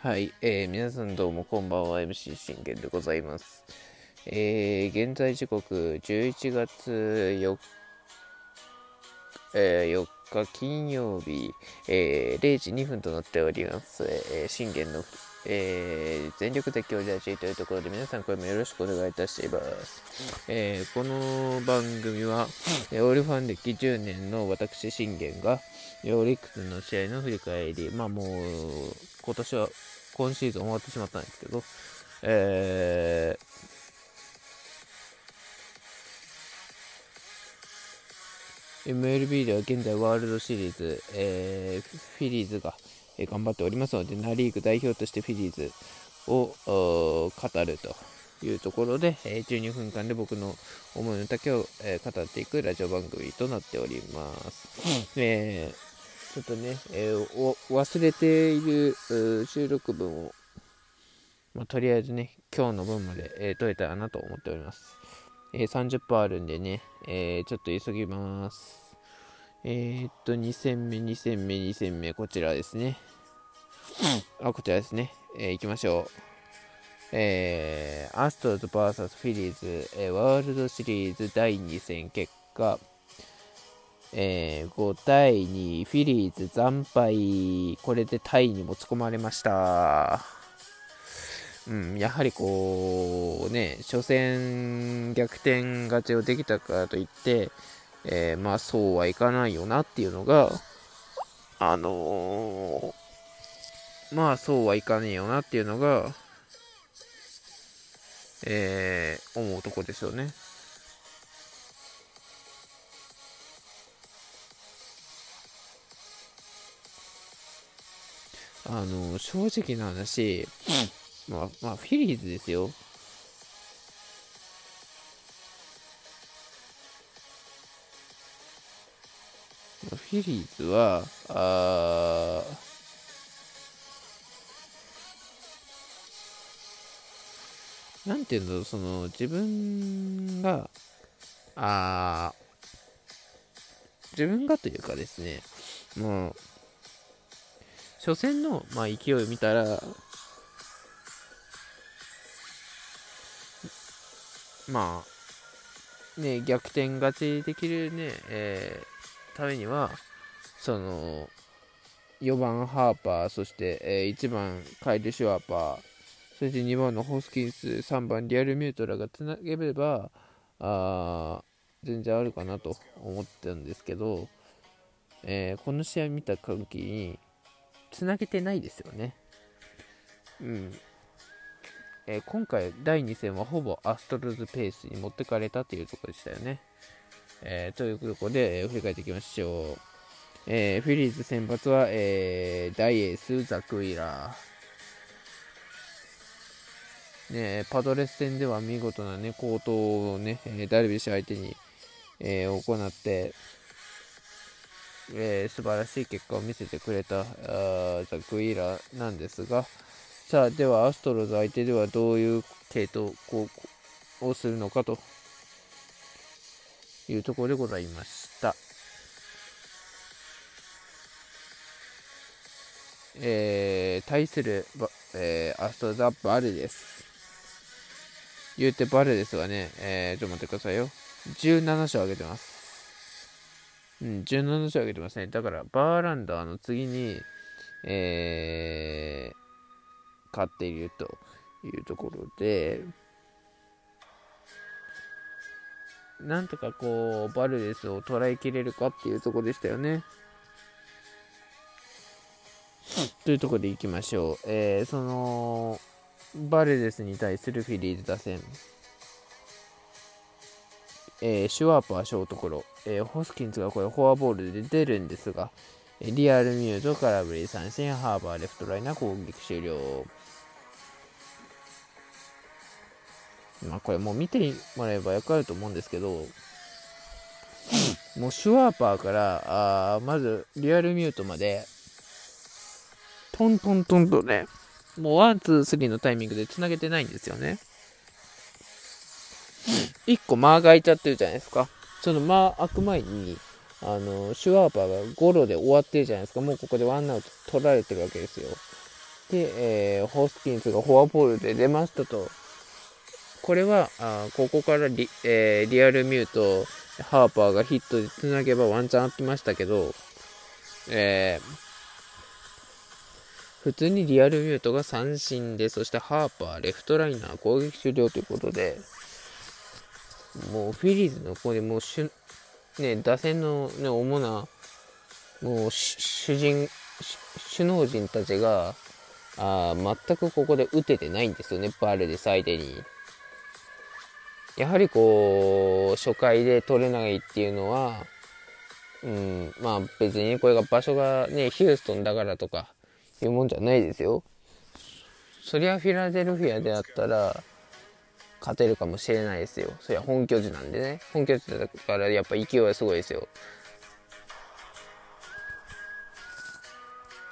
はい、えー、皆さんどうもこんばんは MC 信玄でございます。えー、現在時刻11月4日、えー、4日金曜日、えー、0時2分となっております。えー、信玄の、えー、全力的をジャージというところで皆さんこれもよろしくお願いいたします。えー、この番組は、えオールファン歴10年の私信玄が、オリックスの試合の振り返り、まあもう今年は今シーズン終わってしまったんですけど、えー、MLB では現在ワールドシリーズ、えー、フィリーズが、え頑張っておりますので、ナ・リーグ代表としてフィリーズを語るというところで、え12分間で僕の思いの丈を、え語っていくラジオ番組となっております。えーちょっとね、えー、忘れている収録分を、まあ、とりあえずね、今日の分まで、えー、取れたらなと思っております。えー、30%あるんでね、えー、ちょっと急ぎます。えー、っと、2戦目、2戦目、2戦目、こちらですね。あ、こちらですね。えー、行きましょう。えー、アストロズ VS フィリーズ、えー、ワールドシリーズ第2戦結果、えー、5対2、フィリーズ惨敗、これでタイに持ち込まれました。うん、やはりこう、ね、初戦逆転勝ちをできたからといって、えー、まあそうはいかないよなっていうのが、あのー、まあそうはいかねえよなっていうのが、えー、思うとこですよね。あの、正直な話、まあ、まあ、フィリーズですよ。フィリーズは、あなんていうの、その、自分が、あ自分がというかですね、もう、初戦の、まあ、勢いを見たら、まあ、ね、逆転勝ちできるね、えー、ためには、その、4番ハーパー、そして、えー、1番カイル・シュワーパー、そして2番のホスキンス、3番リアル・ミュートラがつなげれば、あ全然あるかなと思ったんですけど、えー、この試合見た限りに、つなげてないですよね。うん。えー、今回、第2戦はほぼアストロズペースに持ってかれたというところでしたよね。えー、というころで、えー、振り返っていきましょう。えー、フィリーズ先発は、えー、大エース、ザク・ウィラー。ね、パドレス戦では見事な、ね、好投をね、ダルビッシュ相手に、えー、行って、えー、素晴らしい結果を見せてくれたザ・クイーラーなんですが、さあ、ではアストロズ相手ではどういう系統をするのかというところでございました。えー、対する、えー、アストロズはバルです。言うてバルですがね、えー、ちょっと待ってくださいよ。17勝上げてます。うん、17勝上げてますね。だから、バーランダーの次に、えー、勝っているというところで、なんとかこう、バルデスを捉えきれるかっていうところでしたよね。というところでいきましょう。えー、その、バルデスに対するフィリーズ打線。えー、シュワープはショートゴロ、えー、ホスキンズがこれフォアボールで出るんですが、リアルミュート、空振り三振、ハーバー、レフトライナー、攻撃終了。まあこれもう見てもらえば分かると思うんですけど、もうシュワーパーからあまずリアルミュートまでトントントンとねもうワンツースリーのタイミングでつなげてないんですよね。1個間が空いちゃってるじゃないですか。その間開く前に、あのシュワーバーがゴロで終わってるじゃないですか。もうここでワンアウト取られてるわけですよ。で、えー、ホスキンスがフォアボールで出ましたと。これはあここからリ,、えー、リアルミューとハーパーがヒットでつなげばワンチャンあってましたけど、えー普通にリアルミュートが三振で、そしてハーパー、レフトライナー、攻撃終了ということで、もうフィリーズのここでもうしゅ、ね、打線の、ね、主な、もう主人、首脳陣たちが、あ全くここで打ててないんですよね、バルで相手に。やはりこう、初回で取れないっていうのは、うん、まあ別にこれが場所がね、ヒューストンだからとか、いうもんじゃないですよ。そりゃフィラデルフィアであったら勝てるかもしれないですよ。そりゃ本拠地なんでね。本拠地だからやっぱ勢いはすごいですよ。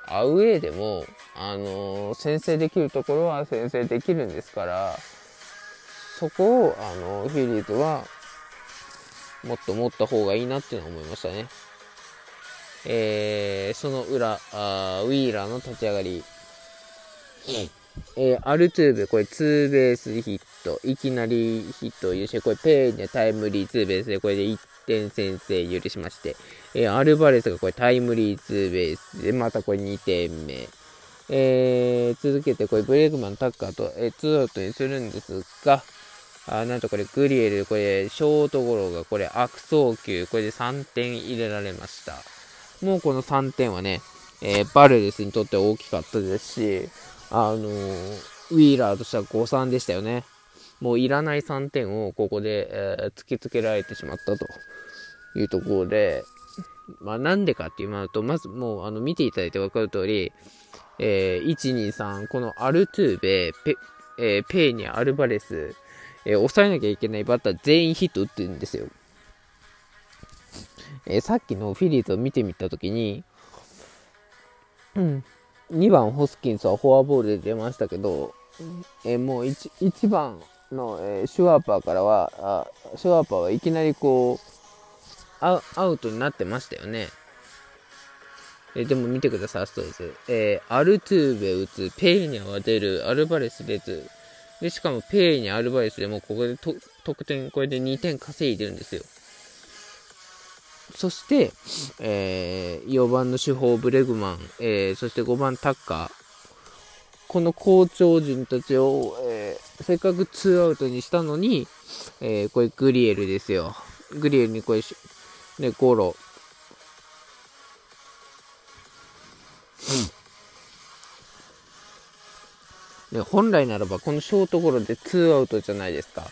アウェーでも、あのー、先制できるところは先制できるんですから、そこを、あのー、フィリーズは、もっと持った方がいいなっていうのは思いましたね。えー、その裏あ、ウィーラーの立ち上がり、えー、アルトゥーベ、これツーベースヒット、いきなりヒットを許して、これペーニャタイムリーツーベースで、これで1点先制許しまして、えー、アルバレスがこれタイムリーツーベースで、またこれ2点目。えー、続けてこれブレグマン、タッカーと、えー、ツーアウトにするんですが、あなんとこれグリエル、これショートゴロがこれ悪送球、これで3点入れられました。もうこの3点はね、えー、バルデスにとっては大きかったですし、あのー、ウィーラーとしては5-3でしたよね。もういらない3点をここで、えー、突きつけられてしまったというところで、まあなんでかっていうと、まずもうあの見ていただいて分かる通り、えー、1、2、3、このアルトゥーベ、ペ、えー、ペーニャ、アルバレス、えー、抑えなきゃいけないバッター全員ヒット打ってるんですよ。えー、さっきのフィリーズを見てみたときに、うん、2番ホスキンスはフォアボールで出ましたけど、えー、もう 1, 1番の、えー、シュワーパーからはあ、シュワーパーはいきなりこうア、アウトになってましたよね。えー、でも見てください、ストーズ。えー、アルトゥーベ打つ、ペーニャは出る、アルバレス出ず。で、しかもペーニャ、アルバレスでもここで得点、これで2点稼いでるんですよ。そして、えー、4番の主砲ブレグマン、えー、そして5番タッカー。この好調陣たちを、えー、せっかく2アウトにしたのに、えー、これグリエルですよ。グリエルにこれ、ね、ゴロ。うん。本来ならばこのショートゴロで2アウトじゃないですか。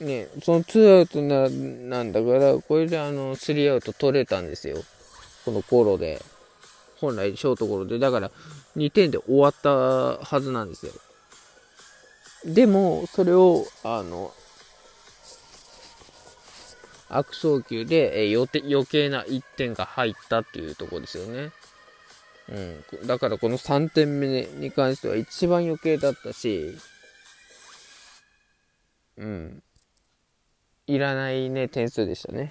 ね、そのツーアウトななんだから、これであの、スリーアウト取れたんですよ。このゴロで。本来、ショートゴロで。だから、2点で終わったはずなんですよ。でも、それを、あの、悪送球で、え余余計な1点が入ったっていうとこですよね。うん。だからこの3点目に関しては一番余計だったし、うん。いらないね、点数でしたね。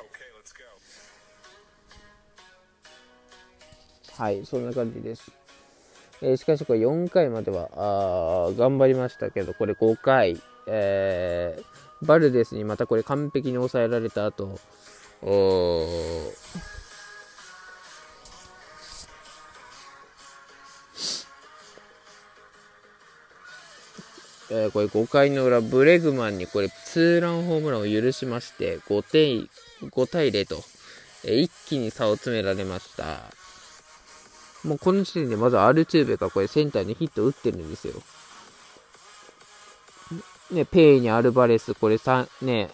はい、そんな感じです。えー、しかしこれ4回まではあ頑張りましたけど、これ5回、えー、バルデスにまたこれ完璧に抑えられた後、おえー、これ5回の裏、ブレグマンにこれツーランホームランを許しまして、5点、5対0と、えー、一気に差を詰められました。もうこの時点でまずアルチューベがこれセンターにヒット打ってるんですよ。ね、ペイにアルバレス、これ3、ね、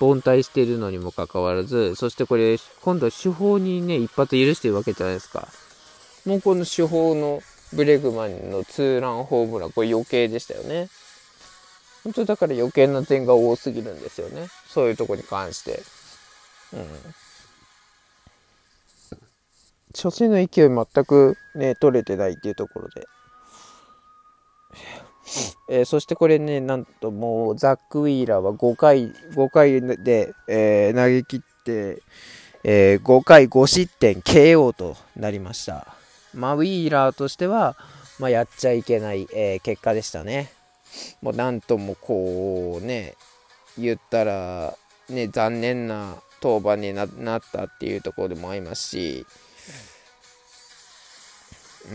凡退してるのにもかかわらず、そしてこれ、今度は主砲にね、一発許してるわけじゃないですか。もうこの主砲のブレグマンのツーランホームラン、これ余計でしたよね。本当だから余計な点が多すぎるんですよね。そういうとこに関して。うん。初戦の勢い全くね、取れてないっていうところで。えー、そしてこれね、なんともうザック・ウィーラーは5回、5回で、えー、投げ切って、えー、5回5失点 KO となりました。まあ、ウィーラーとしては、まあ、やっちゃいけない、えー、結果でしたね。もうなんともこうね、言ったら、ね、残念な登板になったっていうところでもありますし、う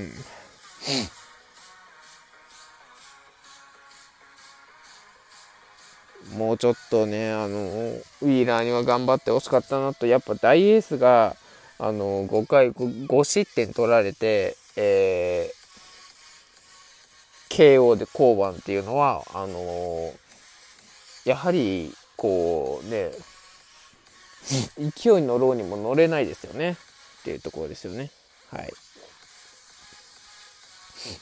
ん。もうちょっとね、あの、ウィーラーには頑張ってほしかったなと、やっぱ大エースが、あの、5回 5, 5失点取られて、えー、KO で降板っていうのは、あのやはり、こうね、勢いに乗ろうにも乗れないですよね。っていうところですよね。はい。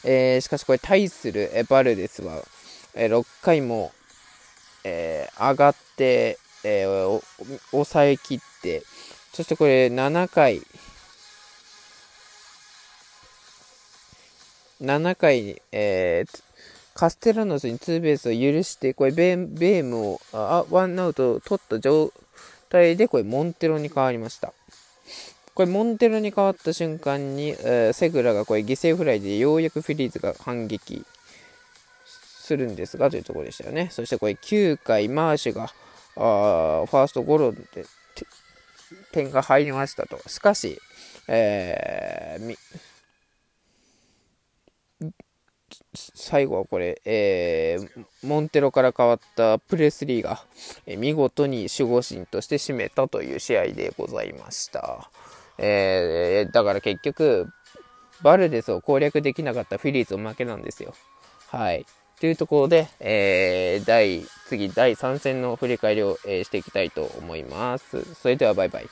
えー、しかしこれ対するエバルデスは、えー、6回も、えー、上がって、えー、抑えきって、そしてこれ7回、7回に、えー、カステラノスにツーベースを許して、これベームをあワンアウト取った状態で、これモンテロに変わりました。これモンテロに変わった瞬間に、えー、セグラがこれ犠牲フライでようやくフィリーズが反撃するんですがというところでしたよね。そしてこれ9回マーシュがあファーストゴロで点が入りましたと。しかし、えー、最後はこれ、えー、モンテロから変わったプレスリーが、えー、見事に守護神として締めたという試合でございました。えー、だから結局、バルデスを攻略できなかったフィリーズ負けなんですよ。はい。というところで、えー、第、次、第3戦の振り返りを、えー、していきたいと思います。それでは、バイバイ。